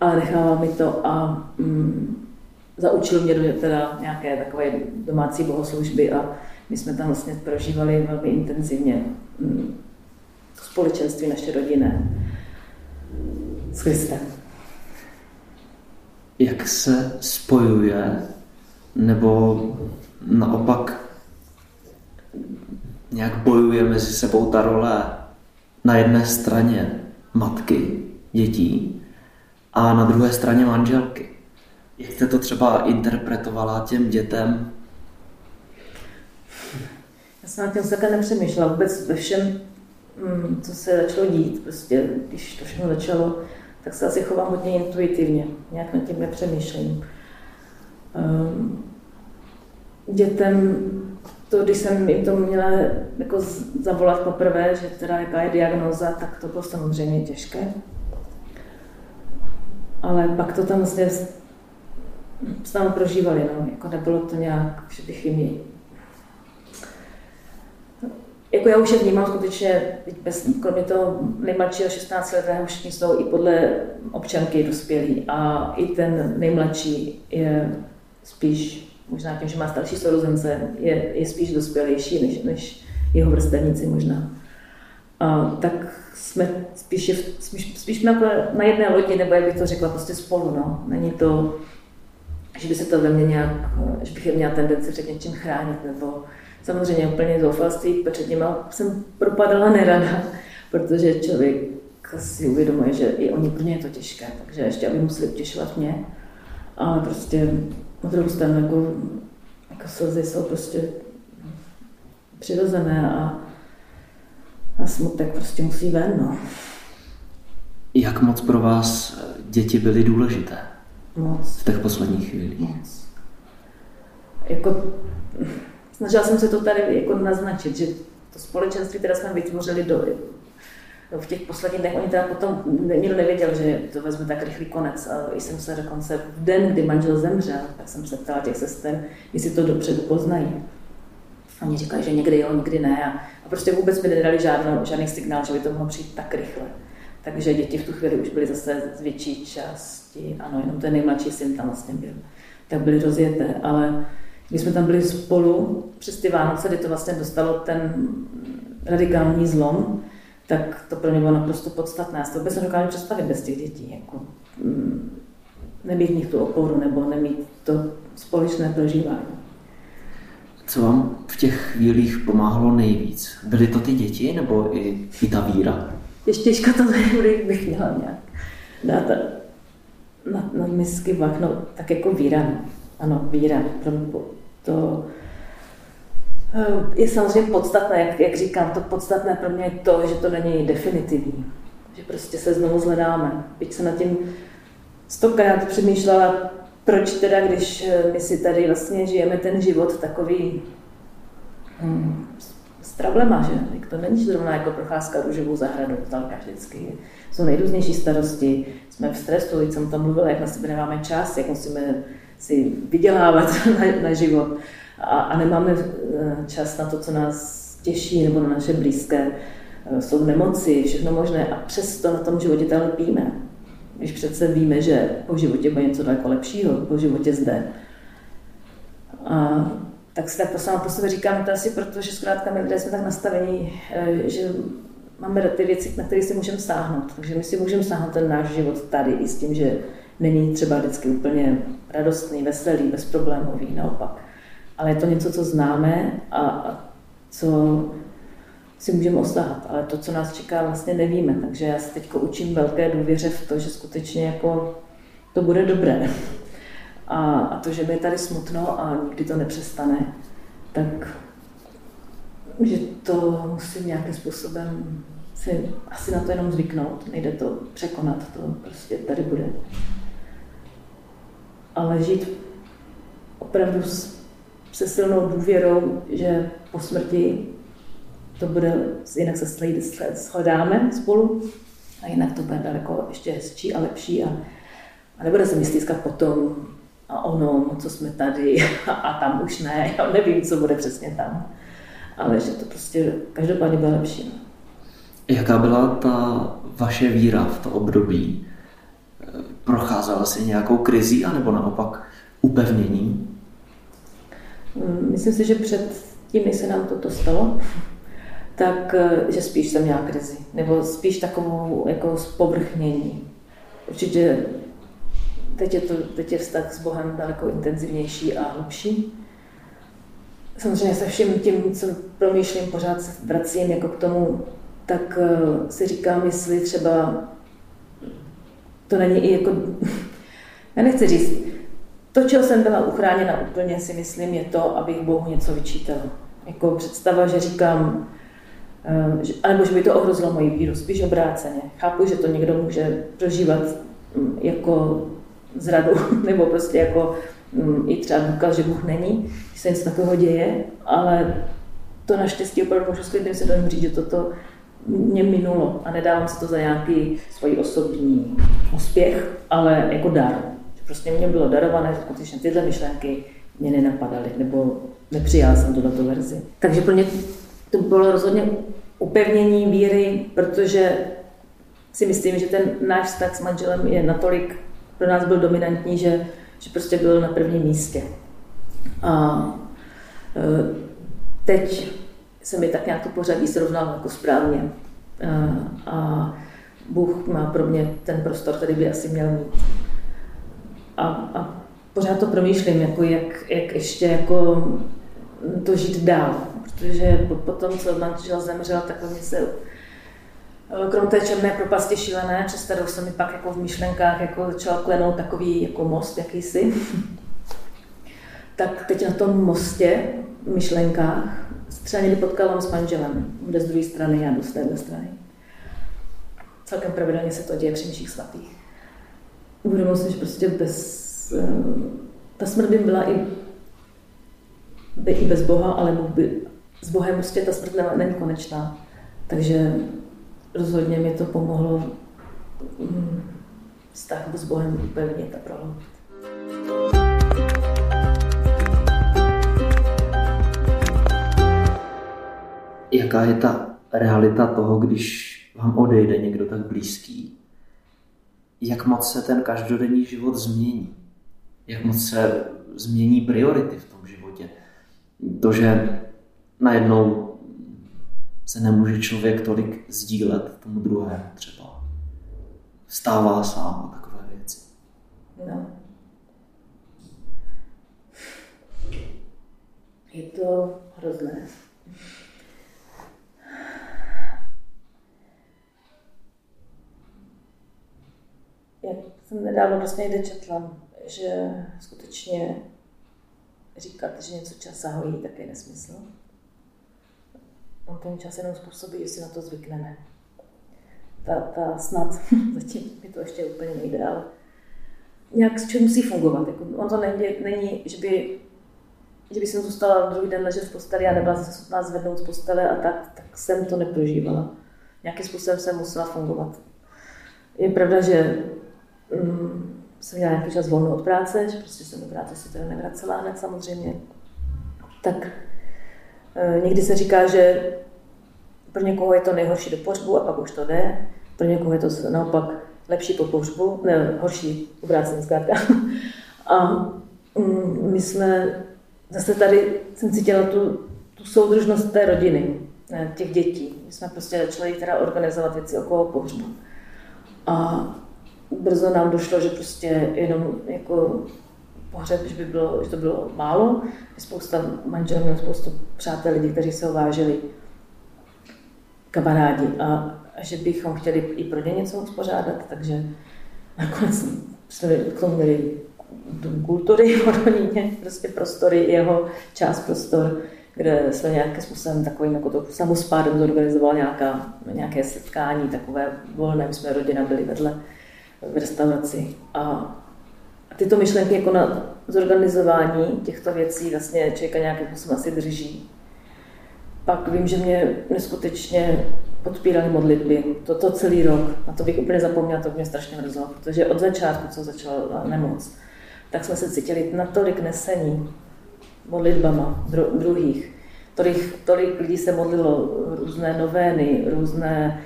ale nechával mi to a mm, zaučil mě do teda nějaké takové domácí bohoslužby a my jsme tam vlastně prožívali velmi intenzivně mm, společenství naše rodinné s Kristem. Jak se spojuje, nebo naopak nějak bojuje mezi sebou ta role na jedné straně matky, dětí a na druhé straně manželky. Jak jste to třeba interpretovala těm dětem? Já jsem na tím takhle nepřemýšlela. Vůbec ve všem, mm, co se začalo dít, prostě, když to všechno začalo, tak se asi chovám hodně intuitivně. Nějak nad tím nepřemýšlím. Um, dětem, to, když jsem jim to měla jako zavolat poprvé, že teda jaká je diagnoza, tak to bylo samozřejmě těžké. Ale pak to tam vlastně s námi prožívali, no. jako nebylo to nějak, že bych jim jako já už je vnímám skutečně, bez, kromě toho nejmladšího 16 letého všichni jsou i podle občanky dospělí a i ten nejmladší je spíš, možná tím, že má starší sourozence, je, je spíš dospělejší než, než jeho vrstevníci možná. A, tak jsme spíš, spíš, spíš na, na jedné lodi, nebo jak bych to řekla, prostě spolu. No. Není to, že by se to ve mně nějak, že bych měla tendenci před něčím chránit, nebo samozřejmě úplně zoufalství, před nima jsem propadala nerada, protože člověk si uvědomuje, že i oni pro ně je to těžké, takže ještě aby museli utěšovat mě. Ale prostě na druhou stranu jako, jako slzy jsou prostě přirozené a, a smutek prostě musí ven. No. Jak moc pro vás děti byly důležité? Moc. V těch posledních chvílích? Moc. Jako, snažila jsem se to tady jako naznačit, že to společenství, které jsme vytvořili do, v těch posledních dnech, oni teda potom, nikdo nevěděl, že to vezme tak rychlý konec. A jsem se dokonce v den, kdy manžel zemřel, tak jsem se ptala těch sester, jestli to dopředu poznají. A oni říkali, že někdy jo, někdy ne. A, a prostě vůbec mi nedali žádnou, žádný signál, že by to mohlo přijít tak rychle. Takže děti v tu chvíli už byly zase z větší části, ano, jenom ten nejmladší syn tam vlastně byl. Tak byly rozjeté, ale když jsme tam byli spolu přes ty Vánoce, kdy to vlastně dostalo ten radikální zlom, tak to pro mě bylo naprosto podstatné. Já si to vůbec nedokážu představit bez těch dětí. Jako, mm, nemít v nich tu oporu nebo nemít to společné prožívání. Co vám v těch chvílích pomáhalo nejvíc? Byly to ty děti nebo i, i ta víra? Ještě těžko to nebude, bych měla nějak dát na, na misky vach, no, tak jako víra. Ano, víra. Pro mě to eh, je samozřejmě podstatné, jak, jak říkám, to podstatné pro mě je to, že to není definitivní. Že prostě se znovu zhledáme. Byť se nad tím stokrát přemýšlela, proč teda, když eh, my si tady vlastně žijeme ten život takový hmm, s trablema, že? To není zrovna jako procházka růžovou zahradou, zdaleka vždycky. Jsou nejrůznější starosti, jsme v stresu, jsem tam mluvila, jak na sebe nemáme čas, jak musíme si vydělávat na, na život a, a nemáme eh, čas na to, co nás těší nebo na naše blízké. Eh, jsou nemoci, všechno možné a přesto na tom životě tam lepíme. Když přece víme, že po životě bude něco daleko lepšího, po životě zde. A tak si tak to sama po sebe říkám, to asi proto, že zkrátka my lidé jsme tak nastavení, eh, že máme ty věci, na které si můžeme sáhnout. Takže my si můžeme sáhnout ten náš život tady i s tím, že není třeba vždycky úplně radostný, veselý, bezproblémový, naopak. Ale je to něco, co známe a, co si můžeme osahat, ale to, co nás čeká, vlastně nevíme. Takže já se teď učím velké důvěře v to, že skutečně jako to bude dobré. A, a to, že mi je tady smutno a nikdy to nepřestane, tak že to musím nějakým způsobem si asi na to jenom zvyknout, nejde to překonat, to prostě tady bude ale žít opravdu se silnou důvěrou, že po smrti to bude, jinak se shledáme spolu a jinak to bude daleko ještě hezčí a lepší a, a nebude se mi stýskat potom a ono, co jsme tady a, a tam už ne, já nevím, co bude přesně tam, ale že to prostě každopádně bude lepší. Jaká byla ta vaše víra v to období? Procházela si nějakou krizí, anebo naopak upevněním? Mm, myslím si, že před tím, se nám toto stalo, tak eh, že spíš jsem měla krizi, nebo spíš takovou jako zpovrchnění. Určitě teď je, to, teď je vztah s Bohem daleko intenzivnější a hlubší. Samozřejmě se vším tím, co promýšlím, pořád se vracím jako k tomu, tak uh, si říkám, jestli třeba to není i jako, já nechci říct, to, čeho jsem byla uchráněna úplně, si myslím, je to, abych Bohu něco vyčítala. Jako představa, že říkám, uh, že, anebo že by to ohrozilo moji víru, spíš obráceně. Chápu, že to někdo může prožívat um, jako zradu, nebo prostě jako um, i třeba důkaz, že Bůh není, že se něco takového děje, ale to naštěstí opravdu můžu s se říct, že toto mě minulo a nedávám si to za nějaký svůj osobní úspěch, ale jako dar. Prostě mě bylo darované, že skutečně tyhle myšlenky mě nenapadaly, nebo nepřijala jsem tuto verzi. Takže pro mě to bylo rozhodně upevnění víry, protože si myslím, že ten náš vztah s manželem je natolik pro nás byl dominantní, že, že prostě byl na prvním místě. A e, teď se mi tak nějak to pořadí srovnalo jako správně. A, a Bůh má pro mě ten prostor, který by asi měl mít. A, a pořád to promýšlím, jako jak, jak ještě jako to žít dál. Protože po, po tom, co manžel zemřel, tak mě se krom té černé propasti šílené, přes kterou se mi pak jako v myšlenkách jako začal klenout takový jako most jakýsi, tak teď na tom mostě v myšlenkách třeba někdy potkávám s manželem, bude z druhé strany, já jdu z téhle strany. Celkem pravidelně se to děje při mších svatých. Uvědomil jsem, že prostě bez... Eh, ta smrt by byla i, by i bez Boha, ale by, s Bohem prostě ta smrt není konečná. Takže rozhodně mi to pomohlo mm, vztah s Bohem upevnit a prohloubit. Jaká je ta realita toho, když vám odejde někdo tak blízký? Jak moc se ten každodenní život změní? Jak moc se změní priority v tom životě? To, že najednou se nemůže člověk tolik sdílet tomu druhému třeba. Stává sám a takové věci. No. Je to hrozné. Jak jsem nedávno prostě někde četla, že skutečně říkat, že něco čas zahojí, tak je nesmysl on ten čas jenom způsobí, jestli na to zvykneme. Ta, ta snad, zatím mi to ještě úplně nejde, ale nějak s čím musí fungovat. Jako, on to není, není že by že by jsem zůstala druhý den ležet v posteli a nebyla se schopná zvednout z postele a tak, tak jsem to neprožívala. Nějakým způsobem jsem musela fungovat. Je pravda, že um, jsem měla nějaký čas volno od práce, že prostě jsem do práce si teda nevracela hned samozřejmě. Tak Eh, někdy se říká, že pro někoho je to nejhorší do pohřbu a pak už to jde, pro někoho je to naopak lepší po pohřbu, ne, horší obráceně zkrátka. A mm, my jsme zase tady, jsem cítila tu, tu soudržnost té rodiny, těch dětí. My jsme prostě začali teda organizovat věci okolo pohřbu. A brzo nám došlo, že prostě jenom jako pohřeb, že, by bylo, že to bylo málo. Spousta manželů měl spoustu přátel, lidí, kteří se vážili, kamarádi a, a že bychom chtěli i pro ně něco uspořádat, takže nakonec jsme k tomu měli dům kultury v Hodoníně, prostě prostory, jeho část prostor, kde jsme nějakým způsobem takovým jako to samospádem zorganizoval nějaká, nějaké setkání, takové volné, my jsme rodina byli vedle v restauraci a tyto myšlenky jako na zorganizování těchto věcí vlastně člověka nějakým způsobem asi drží. Pak vím, že mě neskutečně podpírali modlitby. Toto celý rok. Na to bych úplně zapomněla, to mě strašně mrzelo, protože od začátku, co začala nemoc, tak jsme se cítili natolik nesení modlitbama dru- druhých. Tolik, tolik lidí se modlilo různé novény, různé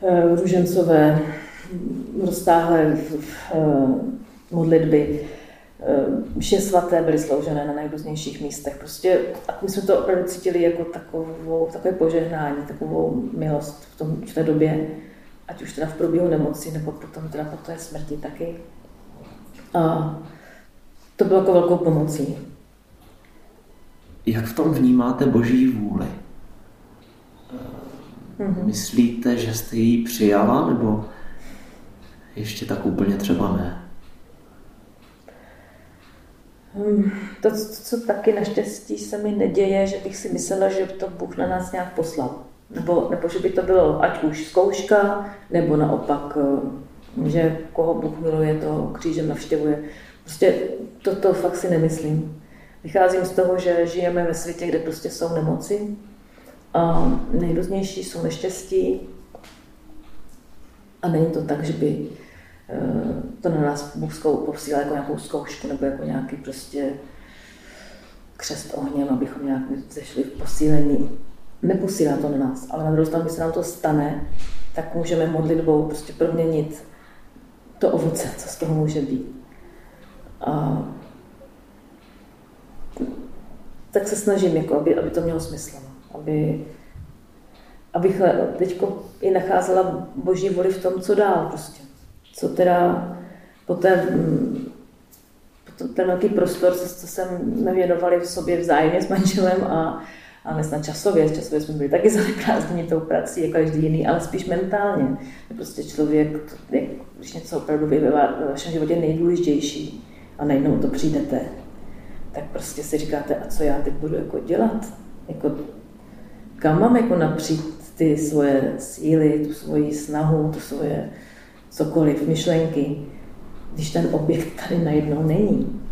uh, růžencové, roztáhlé uh, modlitby, eh, mše svaté byly sloužené na nejrůznějších místech. Prostě a my jsme to opravdu cítili jako takovou, takové požehnání, takovou milost v, tom, v té době, ať už teda v průběhu nemoci, nebo potom teda po té smrti taky. A to bylo jako velkou pomocí. Jak v tom vnímáte boží vůli? Mhm. Myslíte, že jste ji přijala, nebo ještě tak úplně třeba ne? Hmm, To, co taky naštěstí se mi neděje, že bych si myslela, že to Bůh na nás nějak poslal. Nebo, nebo že by to bylo ať už zkouška, nebo naopak, eh, že koho Bůh miluje, to křížem navštěvuje. Prostě toto fakt si nemyslím. Vycházím z toho, že žijeme ve světě, kde prostě jsou nemoci a nejrůznější jsou neštěstí a není to tak, že by eh, to na nás Bůh posílal jako nějakou zkoušku nebo jako nějaký prostě křest ohněm, abychom nějak zešli v posílení. Neposílá to na nás, ale na druhou stranu, když se nám to stane, tak můžeme modlitbou prostě proměnit to ovoce, co z toho může být. A tak se snažím, jako, aby, aby to mělo smysl. no. Aby, abych teď i nacházela boží voli v tom, co dál prostě. Co teda po té, mm, po to- ten velký prostor, co, co jsme věnovali v sobě vzájemně s manželem a, a my snad časově, časově jsme byli taky zaneprázdněni tou prací, jako každý jiný, ale spíš mentálně. Že prostě člověk, když něco opravdu je ve vašem životě nejdůležitější a najednou to přijdete, tak prostě si říkáte, a co já teď budu jako dělat? Jako, kam mám jako napřít ty svoje síly, tu svoji snahu, tu svoje cokoliv, myšlenky, když ten objekt tady najednou není.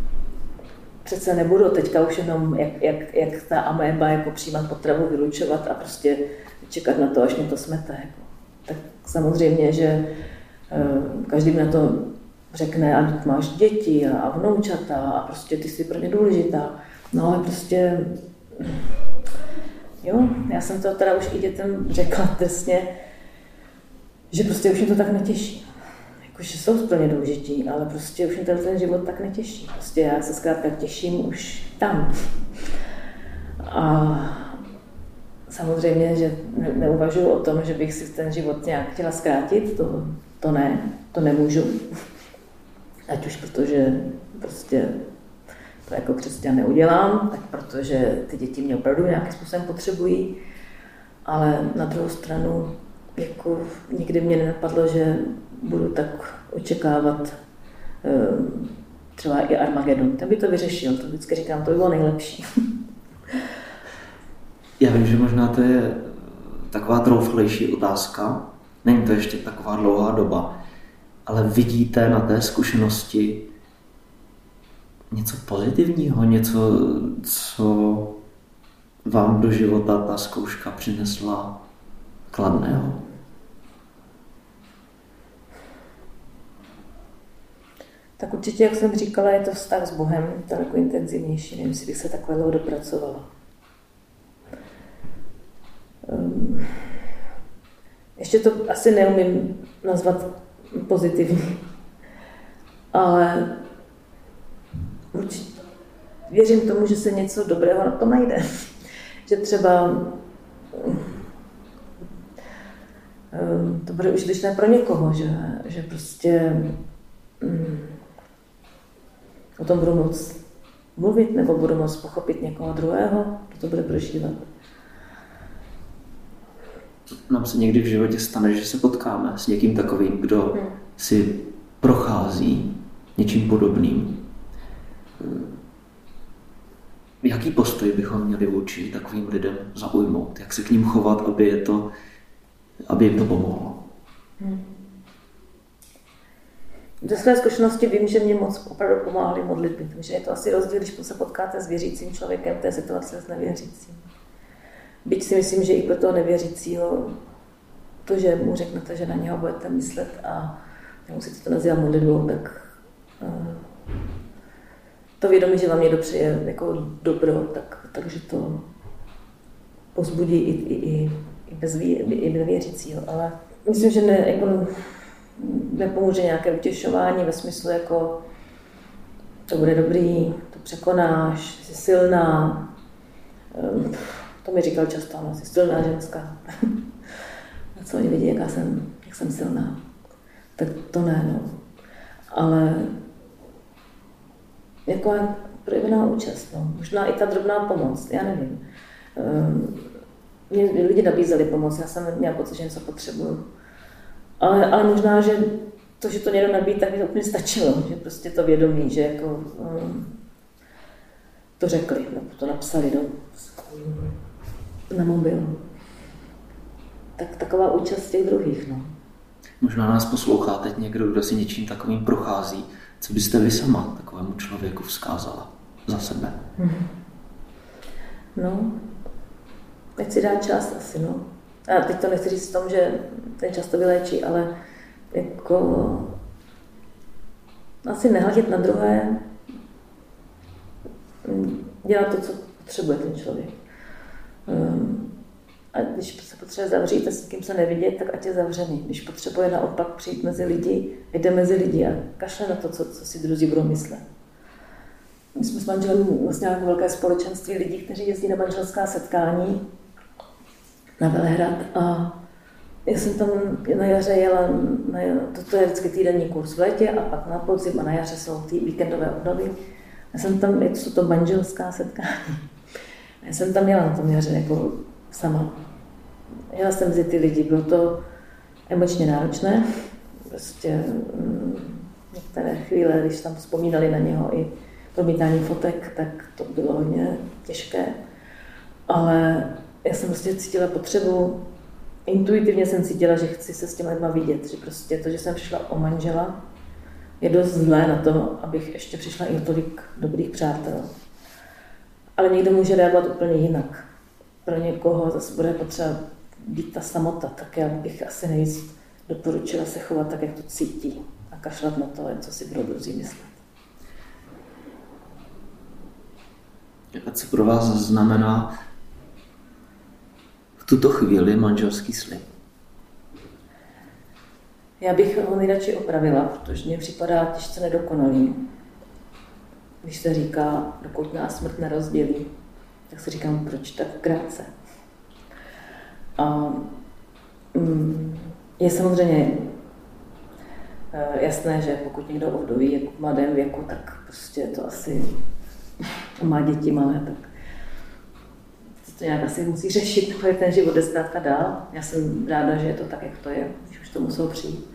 Přece nebudu teďka už jenom jak, jak, jak ta améba jako přijímat potravu, vylučovat a prostě čekat na to, až mě to smete. Jako. Tak samozřejmě, že eh, každý na to řekne, a máš děti a, a vnoučata a prostě ty jsi pro ně důležitá. No ale prostě, jo, já jsem to teda už i dětem řekla přesně, že prostě už mě to tak netěší. Jakože jsou pro ně důležití, ale prostě už mě ten, ten život tak netěší. Prostě já se zkrátka těším už tam. A samozřejmě, že ne, neuvažuji o tom, že bych si ten život nějak chtěla zkrátit, to, to ne, to nemůžu. Ať už protože prostě to jako křesťan neudělám, tak protože ty děti mě opravdu nějakým způsobem potřebují, ale na druhou stranu jako nikdy mě nenapadlo, že budu tak očekávat eh, třeba i Armagedon. Ten by to vyřešil, to vždycky říkám, to by bylo nejlepší. Já vím, že možná to je taková trouflejší otázka, není to ještě taková dlouhá doba, ale vidíte na té zkušenosti něco pozitivního, něco, co vám do života ta zkouška přinesla kladného? Tak určitě, jak jsem říkala, je to vztah s Bohem daleko intenzivnější. Nevím, jestli bych se takhle dlouho dopracovala. Um, ještě to asi neumím nazvat pozitivní, ale určitě věřím tomu, že se něco dobrého na tom najde. že třeba um, to bude užitečné pro někoho, že, že prostě um, o tom budu moc mluvit nebo budu moc pochopit někoho druhého, kdo to bude prožívat. Nám se někdy v životě stane, že se potkáme s někým takovým, kdo Hmm. si prochází něčím podobným. Jaký postoj bychom měli vůči takovým lidem zaujmout? Jak se k ním chovat, aby, je to, aby jim to pomohlo? Ze své zkušenosti vím, že mě moc opravdu pomáhaly modlitby, takže je to asi rozdíl, když se potkáte s věřícím člověkem té situaci s nevěřícím. Byť si myslím, že i pro toho nevěřícího to, že mu řeknete, že na něho budete myslet a nemusíte to nazývat modlitbou, tak eh, to vědomí, že vám někdo přeje jako dobro, tak, takže to pozbudí i, i, i, i, bez, ví, i věřícího. Ale myslím, že ne, jako, nepomůže nějaké utěšování ve smyslu jako to bude dobrý, to překonáš, jsi silná. Ehm, To mi říkal často, no, jsi silná ženská. A co oni vidí, jaká jsem, jak jsem silná. Tak to ne, no. Ale jako projevená účast, no. možná i ta drobná pomoc, já nevím. Um, mě lidi nabízeli pomoc, já jsem měla pocit, že něco potřebuju. Ale, ale možná, že to, že to někdo nabít, tak mi to úplně stačilo, že prostě to vědomí, že jako um, to řekli, nebo to napsali do, na mobil. Tak taková účast těch druhých, no. Možná nás poslouchá teď někdo, kdo si něčím takovým prochází. Co byste vy sama takovému člověku vzkázala za sebe? Hmm. No, ať si dá čas asi, no. A teď to nechci říct v tom, že ten čas to vyléčí, ale jako asi nehledět na druhé, dělat to, co potřebuje ten člověk. Um, a když se potřebuje zavřít a s kým se nevidět, tak ať je zavřený. Když potřebuje naopak přijít mezi lidi, jde mezi lidi a kašle na to, co, co si druzí budou myslet. My jsme s manželem vlastně jako velké společenství lidí, kteří jezdí na manželská setkání na Velehrad a já jsem tam na jaře jela, na, to, to je vždycky týdenní kurz v létě a pak na podzim a na jaře jsou ty víkendové obnovy. Já jsem tam, jsou to manželská setkání. Já jsem tam jela na tom jaře jako sama. Jela jsem mezi ty lidi, bylo to emočně náročné. Prostě mm, některé chvíle, když tam vzpomínali na něho i promítání fotek, tak to bylo hodně těžké. Ale já jsem prostě cítila potřebu, intuitivně jsem cítila, že chci se s těma lidma vidět, že prostě to, že jsem přišla o manžela, je dost zlé na to, abych ještě přišla i o tolik dobrých přátel. Ale někdo může reagovat úplně jinak. Pro někoho zase bude potřeba být ta samota, tak já bych asi nejvíc doporučila se chovat tak, jak to cítí a kašlat na to, co si budou druzí myslet. A co pro vás znamená v tuto chvíli manželský slib? Já bych ho nejradši opravila, protože mě připadá těžce nedokonalý. Když se říká, dokud nás smrt nerozdělí, tak si říkám, proč tak krátce. A mm, je samozřejmě eh, jasné, že pokud někdo ovdoví jako v mladém věku, tak prostě to asi má děti malé, tak to nějak asi musí řešit, protože ten život jde zkrátka dál. Já jsem ráda, že je to tak, jak to je, když už to muselo přijít.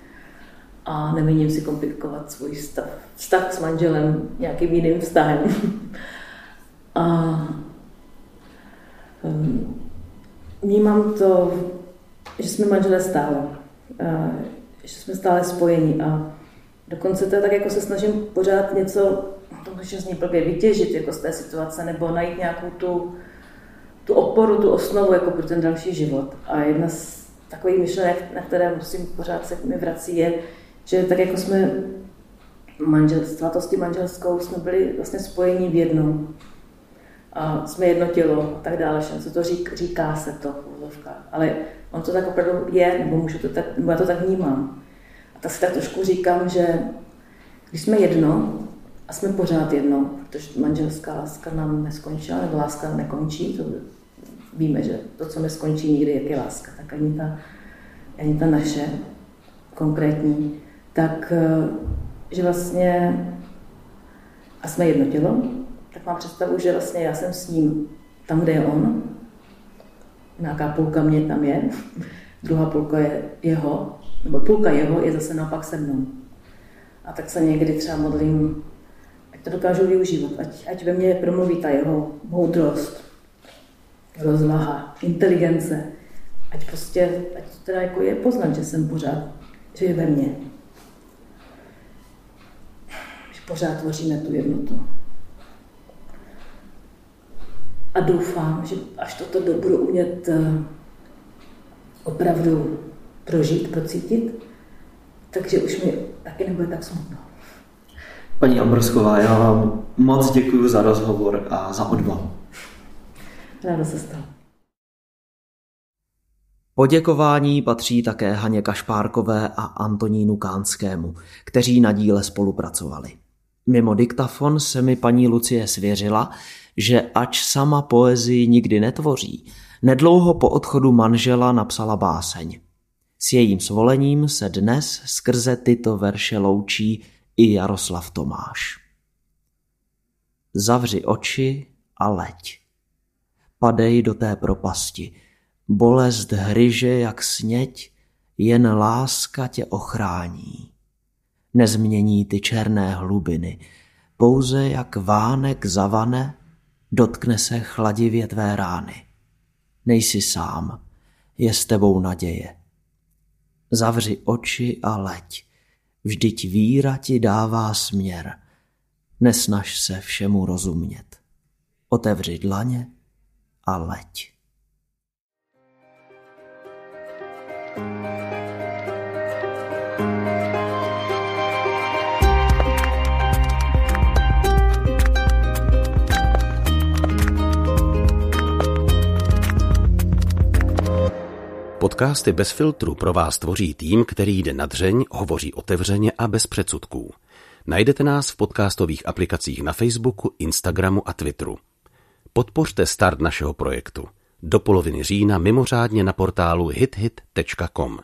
A nemíním si komplikovat svůj stav, vztah s manželem nějakým jiným vztahem. a vnímám to, že jsme manželé stále, a, že jsme stále spojení a dokonce to je tak, jako se snažím pořád něco, to může z ní blbě vytěžit jako z té situace, nebo najít nějakou tu, tu oporu, tu osnovu jako pro ten další život. A jedna z takových myšlenek, na které musím pořád se mi vrací, je, že tak jako jsme manžel, svatostí manželskou jsme byli vlastně spojení v jednom. A jsme jedno tělo a tak dále, co to řík, říká se to v Ale on to tak opravdu je, nebo, můžu to tak, nebo já to tak vnímám. A tak si tak trošku říkám, že když jsme jedno, a jsme pořád jedno, protože manželská láska nám neskončila, nebo láska nekončí, to víme, že to, co neskončí nikdy, jak je láska, tak ani ta, ani ta naše konkrétní, tak eh, že vlastně, a jsme jedno tělo, mám představu, že vlastně já jsem s ním tam, kde je on, nějaká půlka mě tam je, druhá půlka je jeho, nebo půlka jeho je zase naopak se mnou. A tak se někdy třeba modlím, ať to dokážu využívat, ať, ať ve mně promluví ta jeho moudrost, rozvaha, inteligence, ať prostě, ať teda jako je poznat, že jsem pořád, že je ve mně. Že pořád tvoříme tu jednotu. A doufám, že až toto budu umět eh, opravdu prožít, procítit, takže už mi taky nebude tak smutno. Paní Ambrsková, já vám moc děkuji za rozhovor a za odvahu. Ráda se stalo. Poděkování patří také Haně Kašpárkové a Antonínu Kánskému, kteří na díle spolupracovali. Mimo diktafon se mi paní Lucie svěřila, že ač sama poezii nikdy netvoří, nedlouho po odchodu manžela napsala báseň. S jejím svolením se dnes skrze tyto verše loučí i Jaroslav Tomáš. Zavři oči a leď. Padej do té propasti. Bolest hryže jak sněť, jen láska tě ochrání. Nezmění ty černé hlubiny, pouze jak vánek zavane, dotkne se chladivě tvé rány. Nejsi sám, je s tebou naděje. Zavři oči a leď, vždyť víra ti dává směr. Nesnaž se všemu rozumět. Otevři dlaně a leď. Podcasty bez filtru pro vás tvoří tým, který jde na dřeň, hovoří otevřeně a bez předsudků. Najdete nás v podcastových aplikacích na Facebooku, Instagramu a Twitteru. Podpořte start našeho projektu. Do poloviny října mimořádně na portálu hithit.com.